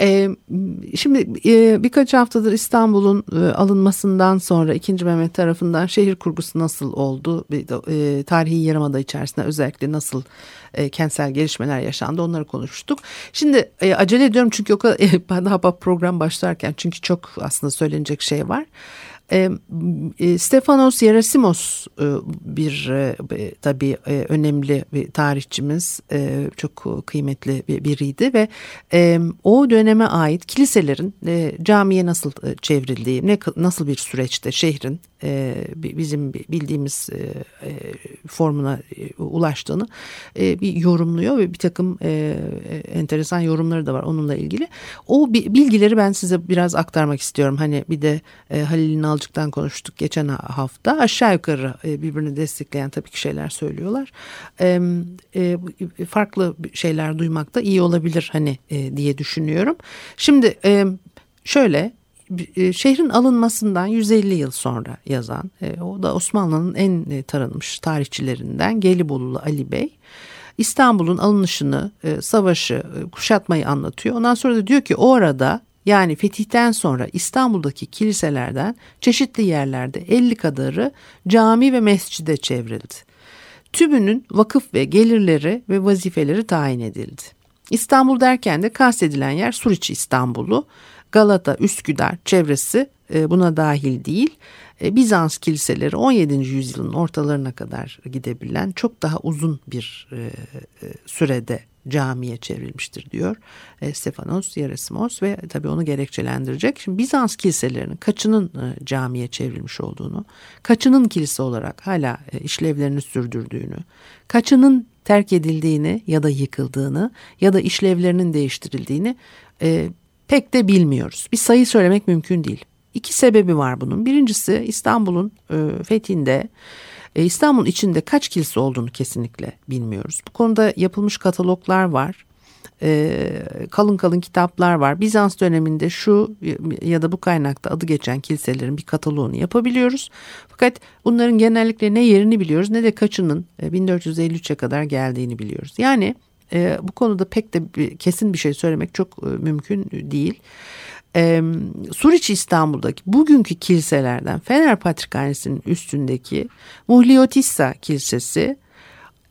e, şimdi e, birkaç haftadır İstanbul'un e, alınmasından sonra 2. Mehmet tarafından şehir kurgusu nasıl oldu? E, tarihi yarımada içerisinde özellikle nasıl kentsel gelişmeler yaşandı onları konuştuk. Şimdi acele ediyorum çünkü o kadar e, daha program başlarken çünkü çok aslında söylenecek şey var. E, e, Stefanos Yerasimos e, bir e, tabii e, önemli bir tarihçimiz, e, çok kıymetli bir biriydi ve e, o döneme ait kiliselerin e, camiye nasıl e, çevrildiği, ne nasıl bir süreçte şehrin e, bizim bildiğimiz e, e, formuna e, ulaştığını e, bir yorumluyor ve bir takım e, enteresan yorumları da var onunla ilgili. O bilgileri ben size biraz aktarmak istiyorum. Hani bir de e, Halil Nalcık'tan konuştuk geçen hafta. Aşağı yukarı e, birbirini destekleyen tabii ki şeyler söylüyorlar. E, e, farklı şeyler duymak da iyi olabilir hani diye düşünüyorum. Şimdi şöyle şehrin alınmasından 150 yıl sonra yazan o da Osmanlı'nın en tanınmış tarihçilerinden Gelibolu Ali Bey İstanbul'un alınışını, savaşı, kuşatmayı anlatıyor. Ondan sonra da diyor ki o arada yani fetihten sonra İstanbul'daki kiliselerden çeşitli yerlerde 50 kadarı cami ve mescide çevrildi. Tübünün vakıf ve gelirleri ve vazifeleri tayin edildi. İstanbul derken de kastedilen yer Suriçi İstanbul'u. Galata, Üsküdar çevresi e, buna dahil değil. E, Bizans kiliseleri 17. yüzyılın ortalarına kadar gidebilen çok daha uzun bir e, sürede camiye çevrilmiştir diyor Stefanos Yerasimos ve tabii onu gerekçelendirecek. Şimdi Bizans kiliselerinin kaçının camiye çevrilmiş olduğunu, kaçının kilise olarak hala işlevlerini sürdürdüğünü, kaçının terk edildiğini ya da yıkıldığını ya da işlevlerinin değiştirildiğini pek de bilmiyoruz. Bir sayı söylemek mümkün değil. İki sebebi var bunun. Birincisi İstanbul'un e, fethinde e, İstanbul'un içinde kaç kilise olduğunu kesinlikle bilmiyoruz. Bu konuda yapılmış kataloglar var. E, kalın kalın kitaplar var. Bizans döneminde şu ya da bu kaynakta adı geçen kiliselerin bir kataloğunu yapabiliyoruz. Fakat bunların genellikle ne yerini biliyoruz ne de kaçının e, 1453'e kadar geldiğini biliyoruz. Yani e, bu konuda pek de kesin bir şey söylemek çok mümkün değil. E, Suriç İstanbul'daki bugünkü kiliselerden Fener Patrikhanesi'nin üstündeki Muhliotissa Kilisesi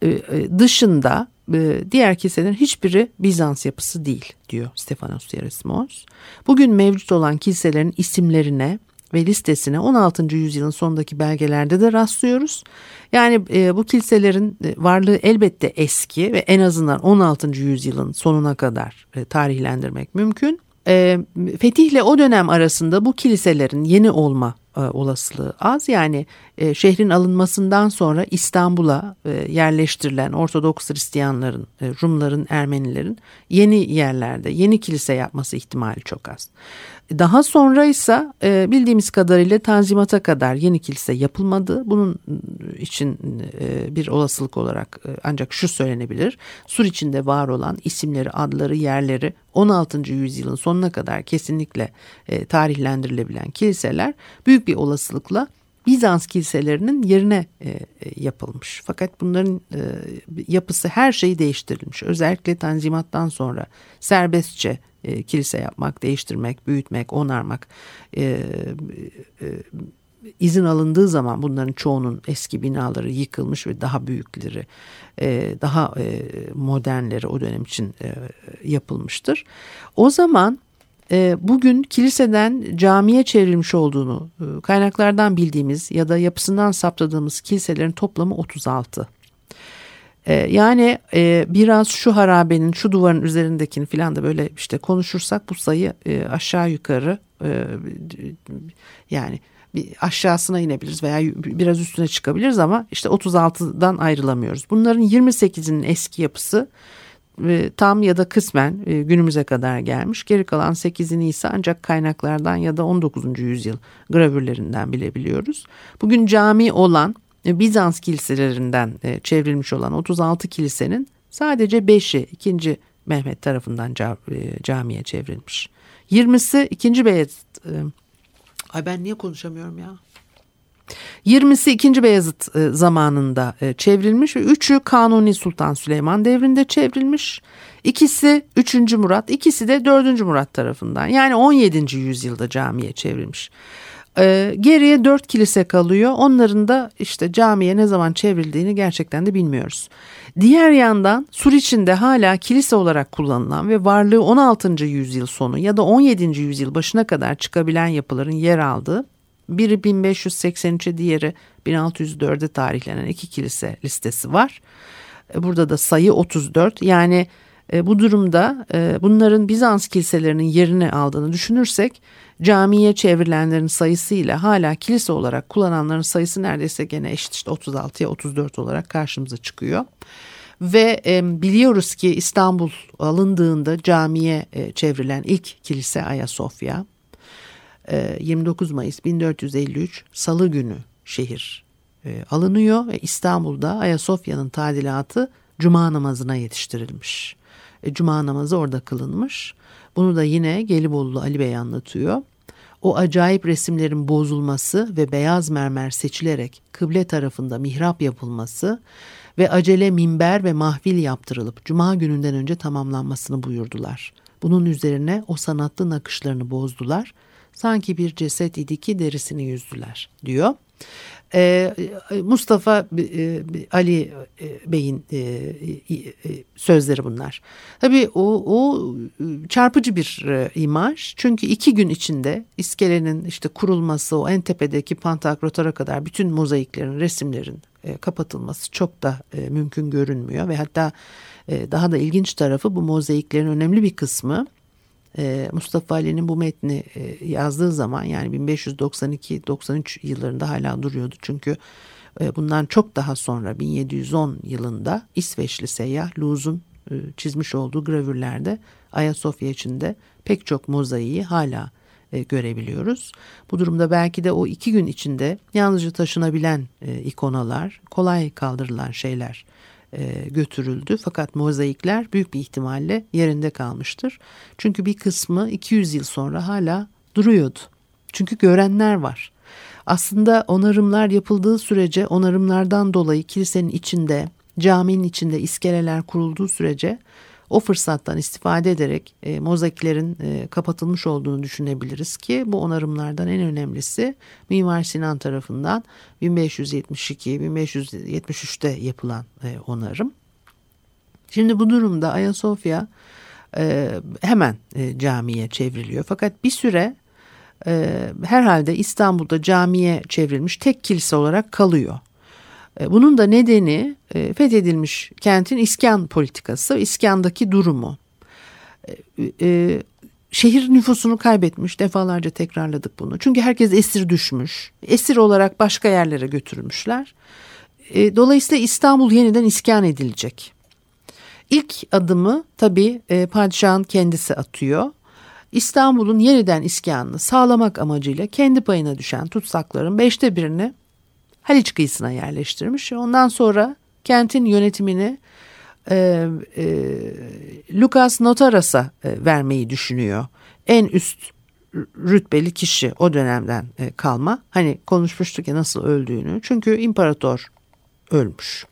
e, e, dışında e, diğer kiliselerin hiçbiri Bizans yapısı değil diyor Stefanos Yerasimos. Bugün mevcut olan kiliselerin isimlerine ve listesine 16. yüzyılın sonundaki belgelerde de rastlıyoruz. Yani e, bu kiliselerin e, varlığı elbette eski ve en azından 16. yüzyılın sonuna kadar e, tarihlendirmek mümkün. E, fetihle o dönem arasında bu kiliselerin yeni olma e, olasılığı az. Yani e, şehrin alınmasından sonra İstanbul'a e, yerleştirilen Ortodoks Hristiyanların, e, Rumların, Ermenilerin yeni yerlerde yeni kilise yapması ihtimali çok az. Daha sonra ise e, bildiğimiz kadarıyla Tanzimat'a kadar yeni kilise yapılmadı. Bunun için e, bir olasılık olarak e, ancak şu söylenebilir. Sur içinde var olan isimleri, adları, yerleri 16. yüzyılın sonuna kadar kesinlikle tarihlendirilebilen kiliseler büyük bir olasılıkla Bizans kiliselerinin yerine yapılmış. Fakat bunların yapısı her şeyi değiştirilmiş. Özellikle Tanzimat'tan sonra serbestçe e, kilise yapmak, değiştirmek, büyütmek, onarmak e, e, izin alındığı zaman bunların çoğunun eski binaları yıkılmış ve daha büyükleri, e, daha e, modernleri o dönem için e, yapılmıştır. O zaman e, bugün kiliseden camiye çevrilmiş olduğunu e, kaynaklardan bildiğimiz ya da yapısından saptadığımız kiliselerin toplamı 36. E, yani e, biraz şu harabenin şu duvarın üzerindekini filan da böyle işte konuşursak bu sayı e, aşağı yukarı e, yani bir aşağısına inebiliriz veya biraz üstüne çıkabiliriz ama işte 36'dan ayrılamıyoruz. Bunların 28'inin eski yapısı e, tam ya da kısmen e, günümüze kadar gelmiş. Geri kalan 8'ini ise ancak kaynaklardan ya da 19. yüzyıl gravürlerinden bilebiliyoruz. Bugün cami olan Bizans kiliselerinden çevrilmiş olan 36 kilisenin sadece 5'i 2. Mehmet tarafından camiye çevrilmiş. 20'si 2. Beyazıt Ay ben niye konuşamıyorum ya? 20'si 2. Beyazıt e, zamanında e, çevrilmiş ve 3'ü Kanuni Sultan Süleyman devrinde çevrilmiş. İkisi 3. Murat, ikisi de 4. Murat tarafından. Yani 17. yüzyılda camiye çevrilmiş. E, geriye 4 kilise kalıyor. Onların da işte camiye ne zaman çevrildiğini gerçekten de bilmiyoruz. Diğer yandan Sur içinde hala kilise olarak kullanılan ve varlığı 16. yüzyıl sonu ya da 17. yüzyıl başına kadar çıkabilen yapıların yer aldığı biri 1583'e diğeri 1604'e tarihlenen iki kilise listesi var. E, burada da sayı 34 yani e, bu durumda e, bunların Bizans kiliselerinin yerini aldığını düşünürsek camiye çevrilenlerin sayısıyla hala kilise olarak kullananların sayısı neredeyse gene eşit işte 36'ya 34 olarak karşımıza çıkıyor. Ve biliyoruz ki İstanbul alındığında camiye e, çevrilen ilk kilise Ayasofya 29 ee, Mayıs 1453 Salı günü şehir alınıyor ve İstanbul'da Ayasofya'nın tadilatı Cuma namazına yetiştirilmiş. E, Cuma namazı orada kılınmış. Bunu da yine Gelibolu Ali Bey anlatıyor. O acayip resimlerin bozulması ve beyaz mermer seçilerek kıble tarafında mihrap yapılması ve acele minber ve mahvil yaptırılıp cuma gününden önce tamamlanmasını buyurdular. Bunun üzerine o sanatlı nakışlarını bozdular sanki bir ceset idi ki derisini yüzdüler diyor. Ee, Mustafa e, Ali e, Bey'in e, sözleri bunlar. Tabii o, o çarpıcı bir imaj. Çünkü iki gün içinde iskelenin işte kurulması, o en tepedeki Pantokrator'a kadar bütün mozaiklerin, resimlerin kapatılması çok da mümkün görünmüyor. Ve hatta daha da ilginç tarafı bu mozaiklerin önemli bir kısmı ee, Mustafa Ali'nin bu metni e, yazdığı zaman yani 1592-93 yıllarında hala duruyordu. Çünkü e, bundan çok daha sonra 1710 yılında İsveçli seyyah Luz'un e, çizmiş olduğu gravürlerde Ayasofya içinde pek çok mozaiği hala görebiliyoruz. Bu durumda belki de o iki gün içinde yalnızca taşınabilen ikonalar, kolay kaldırılan şeyler e, götürüldü. Fakat mozaikler büyük bir ihtimalle yerinde kalmıştır. Çünkü bir kısmı 200 yıl sonra hala duruyordu. Çünkü görenler var. Aslında onarımlar yapıldığı sürece onarımlardan dolayı kilisenin içinde, caminin içinde iskeleler kurulduğu sürece o fırsattan istifade ederek e, mozaiklerin e, kapatılmış olduğunu düşünebiliriz ki bu onarımlardan en önemlisi Mimar Sinan tarafından 1572-1573'te yapılan e, onarım. Şimdi bu durumda Ayasofya e, hemen e, camiye çevriliyor fakat bir süre e, herhalde İstanbul'da camiye çevrilmiş tek kilise olarak kalıyor. E, bunun da nedeni e, fethedilmiş kentin iskan politikası, iskandaki durumu. E, şehir nüfusunu kaybetmiş, defalarca tekrarladık bunu. Çünkü herkes esir düşmüş, esir olarak başka yerlere götürülmüşler. Dolayısıyla İstanbul yeniden iskan edilecek. İlk adımı tabii padişahın kendisi atıyor. İstanbul'un yeniden iskanını sağlamak amacıyla kendi payına düşen tutsakların beşte birini Haliç kıyısına yerleştirmiş. Ondan sonra kentin yönetimini e, e, Lucas Notaras'a e, vermeyi düşünüyor. En üst rütbeli kişi o dönemden e, kalma. Hani konuşmuştuk ya nasıl öldüğünü. Çünkü imparator ölmüş.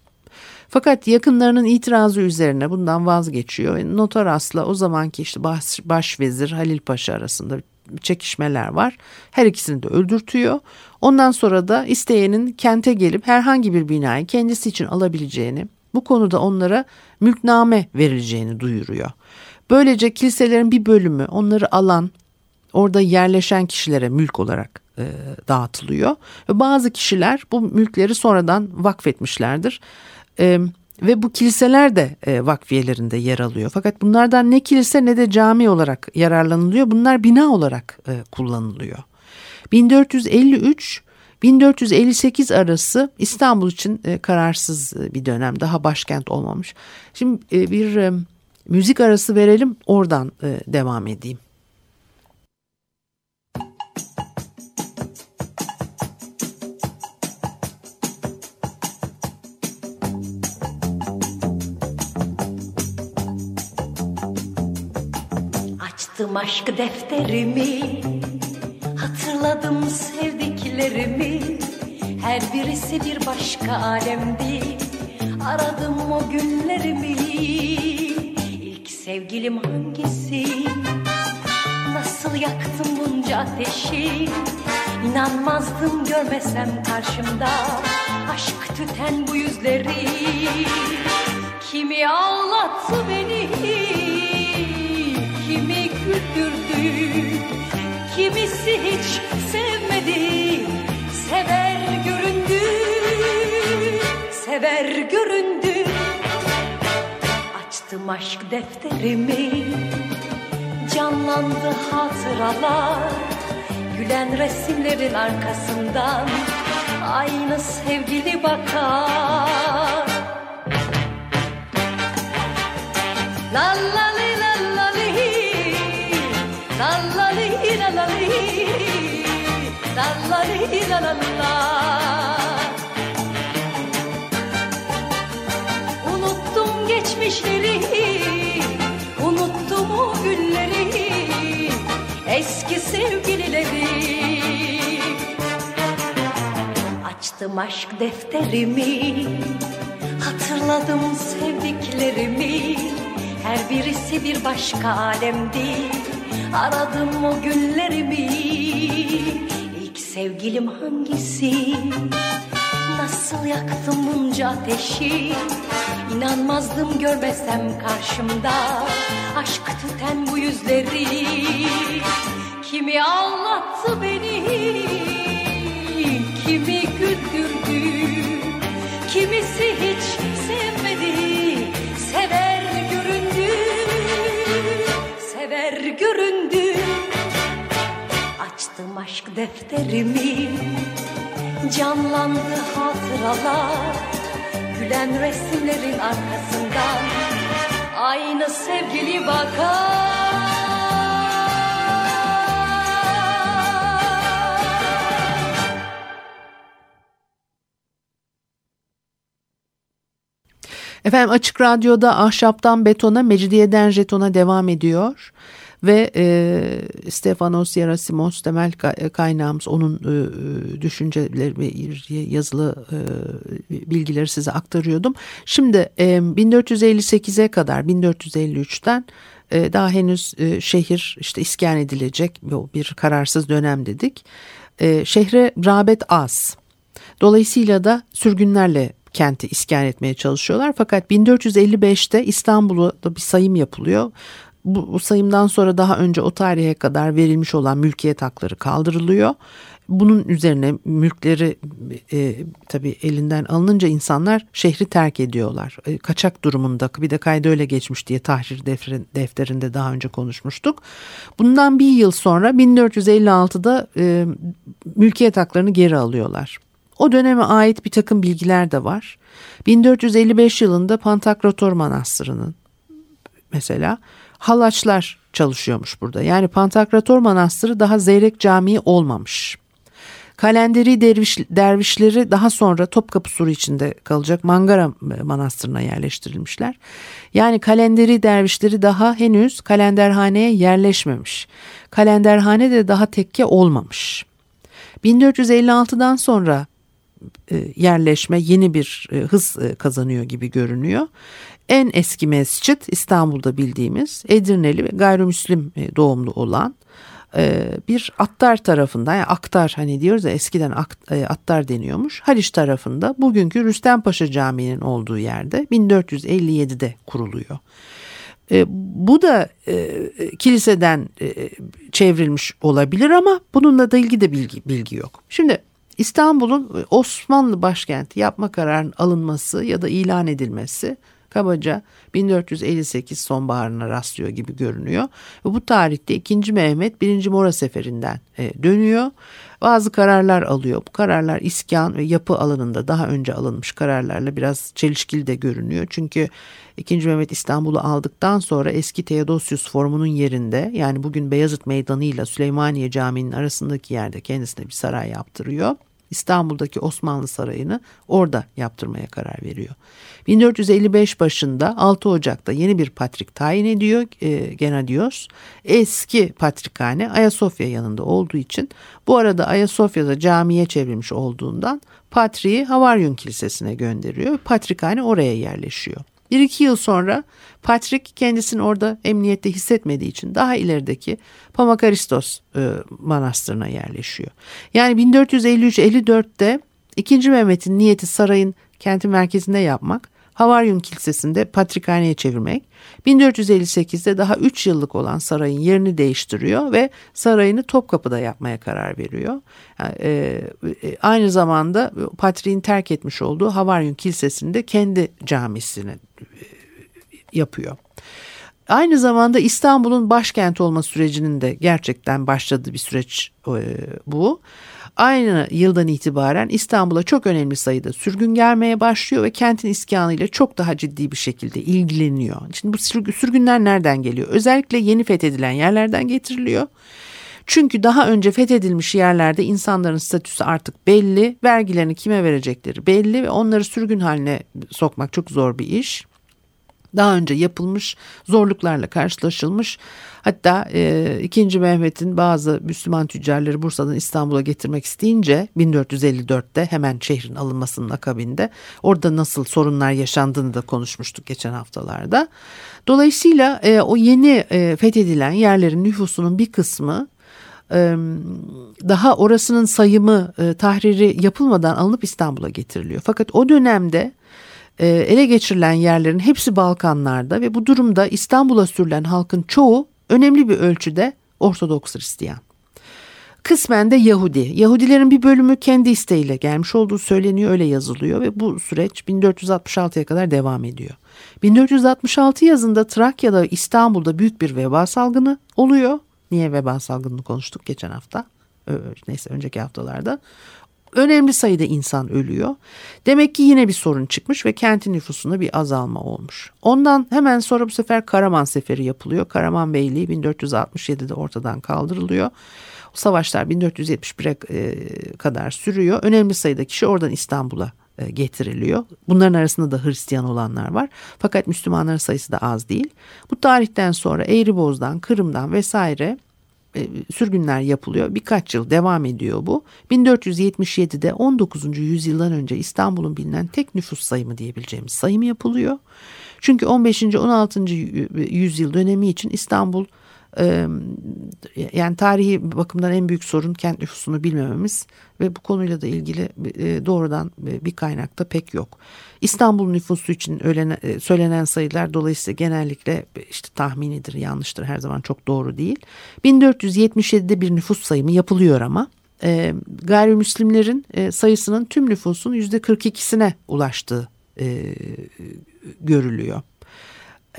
Fakat yakınlarının itirazı üzerine bundan vazgeçiyor. Notaras'la o zamanki işte baş, başvezir Halil Paşa arasında çekişmeler var. Her ikisini de öldürtüyor. Ondan sonra da isteyenin kente gelip herhangi bir binayı kendisi için alabileceğini, bu konuda onlara mülkname verileceğini duyuruyor. Böylece kiliselerin bir bölümü onları alan, orada yerleşen kişilere mülk olarak e, dağıtılıyor. Ve bazı kişiler bu mülkleri sonradan vakfetmişlerdir. E, ve bu kiliseler de e, vakfiyelerinde yer alıyor. Fakat bunlardan ne kilise ne de cami olarak yararlanılıyor. Bunlar bina olarak e, kullanılıyor. 1453 1458 arası İstanbul için e, kararsız e, bir dönem. Daha başkent olmamış. Şimdi e, bir e, müzik arası verelim oradan e, devam edeyim. Açtım aşk defterimi. Hatırladım sevdiklerimi. Her birisi bir başka alemdi. Aradım o günlerimi. İlk sevgilim hangisi? Nasıl yaktım bunca ateşi? İnanmazdım görmesem karşımda. Aşk tüten bu yüzleri. Kimi ağlattı beni güldürdü Kimisi hiç sevmedi. Sever göründü. Sever göründü. Açtım aşk defterimi. Canlandı hatıralar. Gülen resimlerin arkasından Aynı sevgili bakar. La la la Unuttum geçmişleri Unuttum o günleri Eski sevgilileri. Açtım aşk defterimi Hatırladım sevdiklerimi. Her birisi bir başka alemdi Aradım o günlerimi İlk sevgilim hangisi? Nasıl yaktım bunca ateşi? İnanmazdım görmesem karşımda. Aşk tüten bu yüzleri. Kimi ağlattı beni defterimi Canlandı hatıralar Gülen resimlerin arkasından Aynı sevgili bakar Efendim Açık Radyo'da ahşaptan betona, mecidiyeden jetona devam ediyor. Ve e, Stefanos Yerasimos temel ka- kaynağımız onun e, düşünceleri ve yazılı e, bilgileri size aktarıyordum. Şimdi e, 1458'e kadar 1453'ten e, daha henüz e, şehir işte iskan edilecek bir kararsız dönem dedik. E, şehre rağbet az. Dolayısıyla da sürgünlerle kenti iskan etmeye çalışıyorlar. Fakat 1455'te İstanbul'da bir sayım yapılıyor. Bu, sayımdan sonra daha önce o tarihe kadar verilmiş olan mülkiyet hakları kaldırılıyor. Bunun üzerine mülkleri e, tabii elinden alınınca insanlar şehri terk ediyorlar. E, kaçak durumunda bir de kayda öyle geçmiş diye tahrir defterin, defterinde daha önce konuşmuştuk. Bundan bir yıl sonra 1456'da e, mülkiyet haklarını geri alıyorlar. O döneme ait bir takım bilgiler de var. 1455 yılında Pantakrator Manastırı'nın mesela halaçlar çalışıyormuş burada. Yani Pantakrator Manastırı daha Zeyrek Camii olmamış. Kalenderi derviş, dervişleri daha sonra Topkapı Suru içinde kalacak Mangara Manastırı'na yerleştirilmişler. Yani kalenderi dervişleri daha henüz kalenderhaneye yerleşmemiş. Kalenderhane de daha tekke olmamış. 1456'dan sonra yerleşme yeni bir e, hız e, kazanıyor gibi görünüyor. En eski mescit İstanbul'da bildiğimiz Edirneli gayrimüslim doğumlu olan bir Attar tarafında yani Aktar hani diyoruz ya eskiden Attar deniyormuş. Haliç tarafında bugünkü Rüstempaşa Camii'nin olduğu yerde 1457'de kuruluyor. bu da kiliseden çevrilmiş olabilir ama bununla da ilgili de bilgi, bilgi yok. Şimdi İstanbul'un Osmanlı başkenti yapma kararının alınması ya da ilan edilmesi kabaca 1458 sonbaharına rastlıyor gibi görünüyor. Ve bu tarihte 2. Mehmet 1. Mora Seferinden e, dönüyor. Bazı kararlar alıyor. Bu kararlar iskan ve yapı alanında daha önce alınmış kararlarla biraz çelişkili de görünüyor. Çünkü 2. Mehmet İstanbul'u aldıktan sonra eski Theodosius formunun yerinde yani bugün Beyazıt Meydanı ile Süleymaniye Camii'nin arasındaki yerde kendisine bir saray yaptırıyor. İstanbul'daki Osmanlı Sarayı'nı orada yaptırmaya karar veriyor. 1455 başında 6 Ocak'ta yeni bir patrik tayin ediyor e, Genadios. Eski patrikhane Ayasofya yanında olduğu için bu arada Ayasofya'da camiye çevrilmiş olduğundan patriği Havaryum Kilisesi'ne gönderiyor. Patrikhane oraya yerleşiyor. Bir iki yıl sonra Patrick kendisini orada emniyette hissetmediği için daha ilerideki Pamakaristos e, manastırına yerleşiyor. Yani 1453-54'te 2. Mehmet'in niyeti sarayın kenti merkezinde yapmak, Havaryum Kilisesi'nde patrikhaneye çevirmek. 1458'de daha 3 yıllık olan sarayın yerini değiştiriyor ve sarayını Topkapı'da yapmaya karar veriyor. Yani, e, e, aynı zamanda patriğin terk etmiş olduğu Havaryum Kilisesi'nde kendi camisini e, yapıyor. Aynı zamanda İstanbul'un başkent olma sürecinin de gerçekten başladığı bir süreç e, bu. Aynı yıldan itibaren İstanbul'a çok önemli sayıda sürgün gelmeye başlıyor ve kentin iskanıyla çok daha ciddi bir şekilde ilgileniyor. Şimdi bu sürgünler nereden geliyor? Özellikle yeni fethedilen yerlerden getiriliyor. Çünkü daha önce fethedilmiş yerlerde insanların statüsü artık belli, vergilerini kime verecekleri belli ve onları sürgün haline sokmak çok zor bir iş daha önce yapılmış zorluklarla karşılaşılmış. Hatta e, 2. Mehmet'in bazı Müslüman tüccarları Bursa'dan İstanbul'a getirmek isteyince 1454'te hemen şehrin alınmasının akabinde orada nasıl sorunlar yaşandığını da konuşmuştuk geçen haftalarda. Dolayısıyla e, o yeni e, fethedilen yerlerin nüfusunun bir kısmı e, daha orasının sayımı e, tahriri yapılmadan alınıp İstanbul'a getiriliyor. Fakat o dönemde ele geçirilen yerlerin hepsi Balkanlarda ve bu durumda İstanbul'a sürülen halkın çoğu önemli bir ölçüde Ortodoks Hristiyan. Kısmen de Yahudi. Yahudilerin bir bölümü kendi isteğiyle gelmiş olduğu söyleniyor öyle yazılıyor ve bu süreç 1466'ya kadar devam ediyor. 1466 yazında Trakya'da İstanbul'da büyük bir veba salgını oluyor. Niye veba salgınını konuştuk geçen hafta. Neyse önceki haftalarda önemli sayıda insan ölüyor. Demek ki yine bir sorun çıkmış ve kentin nüfusunda bir azalma olmuş. Ondan hemen sonra bu sefer Karaman Seferi yapılıyor. Karaman Beyliği 1467'de ortadan kaldırılıyor. Savaşlar 1471'e kadar sürüyor. Önemli sayıda kişi oradan İstanbul'a e, getiriliyor. Bunların arasında da Hristiyan olanlar var. Fakat Müslümanların sayısı da az değil. Bu tarihten sonra Eğriboz'dan, Kırım'dan vesaire e, sürgünler yapılıyor. Birkaç yıl devam ediyor bu. 1477'de 19. yüzyıldan önce İstanbul'un bilinen tek nüfus sayımı diyebileceğimiz sayım yapılıyor. Çünkü 15. 16. yüzyıl dönemi için İstanbul yani tarihi bakımdan en büyük sorun kent nüfusunu bilmememiz ve bu konuyla da ilgili doğrudan bir kaynakta pek yok. İstanbul nüfusu için söylenen sayılar dolayısıyla genellikle işte tahminidir, yanlıştır, her zaman çok doğru değil. 1477'de bir nüfus sayımı yapılıyor ama gayrimüslimlerin sayısının tüm nüfusun yüzde 42'sine ulaştığı görülüyor.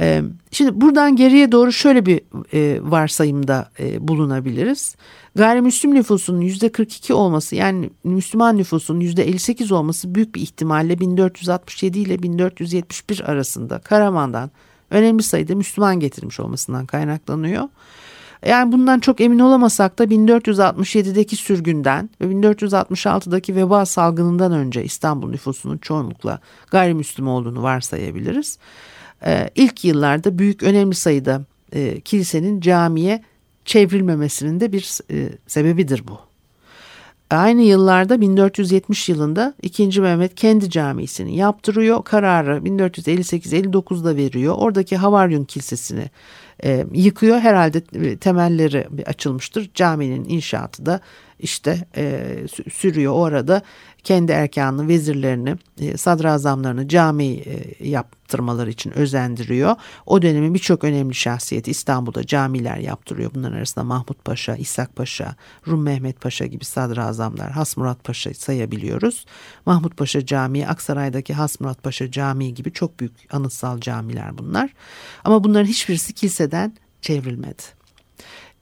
Ee, şimdi buradan geriye doğru şöyle bir e, varsayımda e, bulunabiliriz. Gayrimüslim nüfusunun yüzde 42 olması yani Müslüman nüfusun yüzde 58 olması büyük bir ihtimalle 1467 ile 1471 arasında Karaman'dan önemli sayıda Müslüman getirmiş olmasından kaynaklanıyor. Yani bundan çok emin olamasak da 1467'deki sürgünden ve 1466'daki veba salgınından önce İstanbul nüfusunun çoğunlukla gayrimüslim olduğunu varsayabiliriz. Ee, ilk yıllarda büyük önemli sayıda e, kilisenin camiye çevrilmemesinin de bir e, sebebidir bu. Aynı yıllarda 1470 yılında 2. Mehmet kendi camisini yaptırıyor. Kararı 1458-59'da veriyor. Oradaki Havaryum Kilisesi'ni e, yıkıyor. Herhalde temelleri açılmıştır. Caminin inşaatı da işte e, sürüyor. O arada kendi erkanını, vezirlerini, e, sadrazamlarını cami e, yaptırmaları için özendiriyor. O dönemin birçok önemli şahsiyeti İstanbul'da camiler yaptırıyor. Bunların arasında Mahmut Paşa, İshak Paşa, Rum Mehmet Paşa gibi sadrazamlar, Hasmurat Paşa sayabiliyoruz. Mahmut Paşa Camii, Aksaray'daki Hasmurat Paşa Camii gibi çok büyük anıtsal camiler bunlar. Ama bunların hiçbirisi kiliseden çevrilmedi.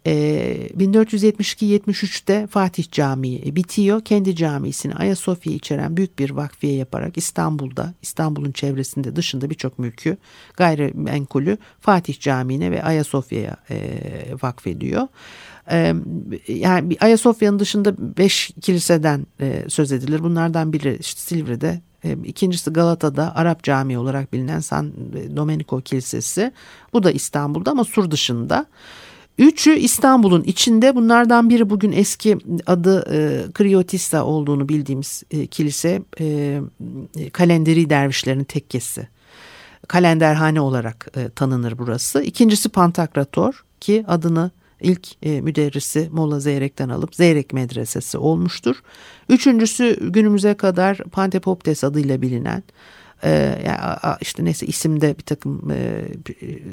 1472-73'te ee, Fatih Camii bitiyor. Kendi camisini Ayasofya içeren büyük bir vakfiye yaparak İstanbul'da, İstanbul'un çevresinde dışında birçok mülkü gayrimenkulü Fatih Camii'ne ve Ayasofya'ya e, vakfediyor. E, yani Ayasofya'nın dışında beş kiliseden e, söz edilir. Bunlardan biri işte Silivri'de e, İkincisi Galata'da Arap Camii olarak bilinen San Domenico Kilisesi. Bu da İstanbul'da ama sur dışında. Üçü İstanbul'un içinde bunlardan biri bugün eski adı e, Kriotista olduğunu bildiğimiz e, kilise e, Kalenderi dervişlerin tekkesi. Kalenderhane olarak e, tanınır burası. İkincisi Pantakrator ki adını ilk e, müderrisi Molla Zeyrek'ten alıp Zeyrek Medresesi olmuştur. Üçüncüsü günümüze kadar Pantepoptes adıyla bilinen e, işte neyse isimde bir takım e,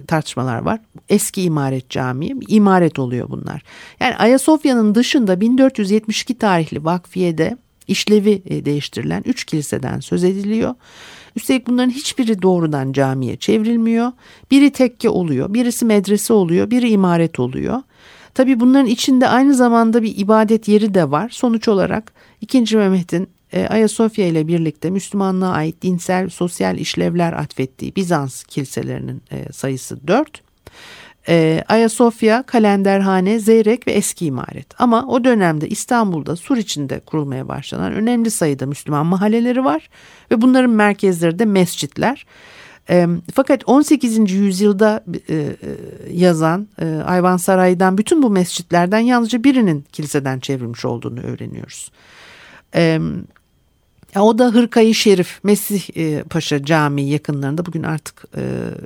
tartışmalar var. Eski imaret camii, imaret oluyor bunlar. Yani Ayasofya'nın dışında 1472 tarihli vakfiyede işlevi e, değiştirilen üç kiliseden söz ediliyor. Üstelik bunların hiçbiri doğrudan camiye çevrilmiyor. Biri tekke oluyor, birisi medrese oluyor, biri imaret oluyor. Tabi bunların içinde aynı zamanda bir ibadet yeri de var. Sonuç olarak 2. Mehmet'in e, Ayasofya ile birlikte Müslümanlığa ait dinsel sosyal işlevler atfettiği Bizans kiliselerinin e, sayısı 4. E, Ayasofya, Kalenderhane, Zeyrek ve Eski İmaret. Ama o dönemde İstanbul'da sur içinde kurulmaya başlanan önemli sayıda Müslüman mahalleleri var ve bunların merkezleri de mescitler. E, fakat 18. yüzyılda e, yazan e, Ayvansaray'dan bütün bu mescitlerden yalnızca birinin kiliseden çevrilmiş olduğunu öğreniyoruz. E, o da Hırkayı Şerif Mesih e, Paşa Camii yakınlarında bugün artık e,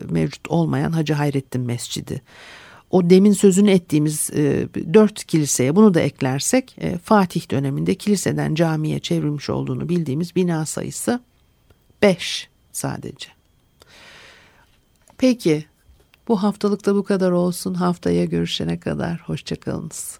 mevcut olmayan Hacı Hayrettin Mescidi. O demin sözünü ettiğimiz e, dört kiliseye bunu da eklersek Fatih döneminde kiliseden camiye çevrilmiş olduğunu bildiğimiz bina sayısı beş sadece. Peki bu haftalıkta bu kadar olsun. Haftaya görüşene kadar hoşçakalınız.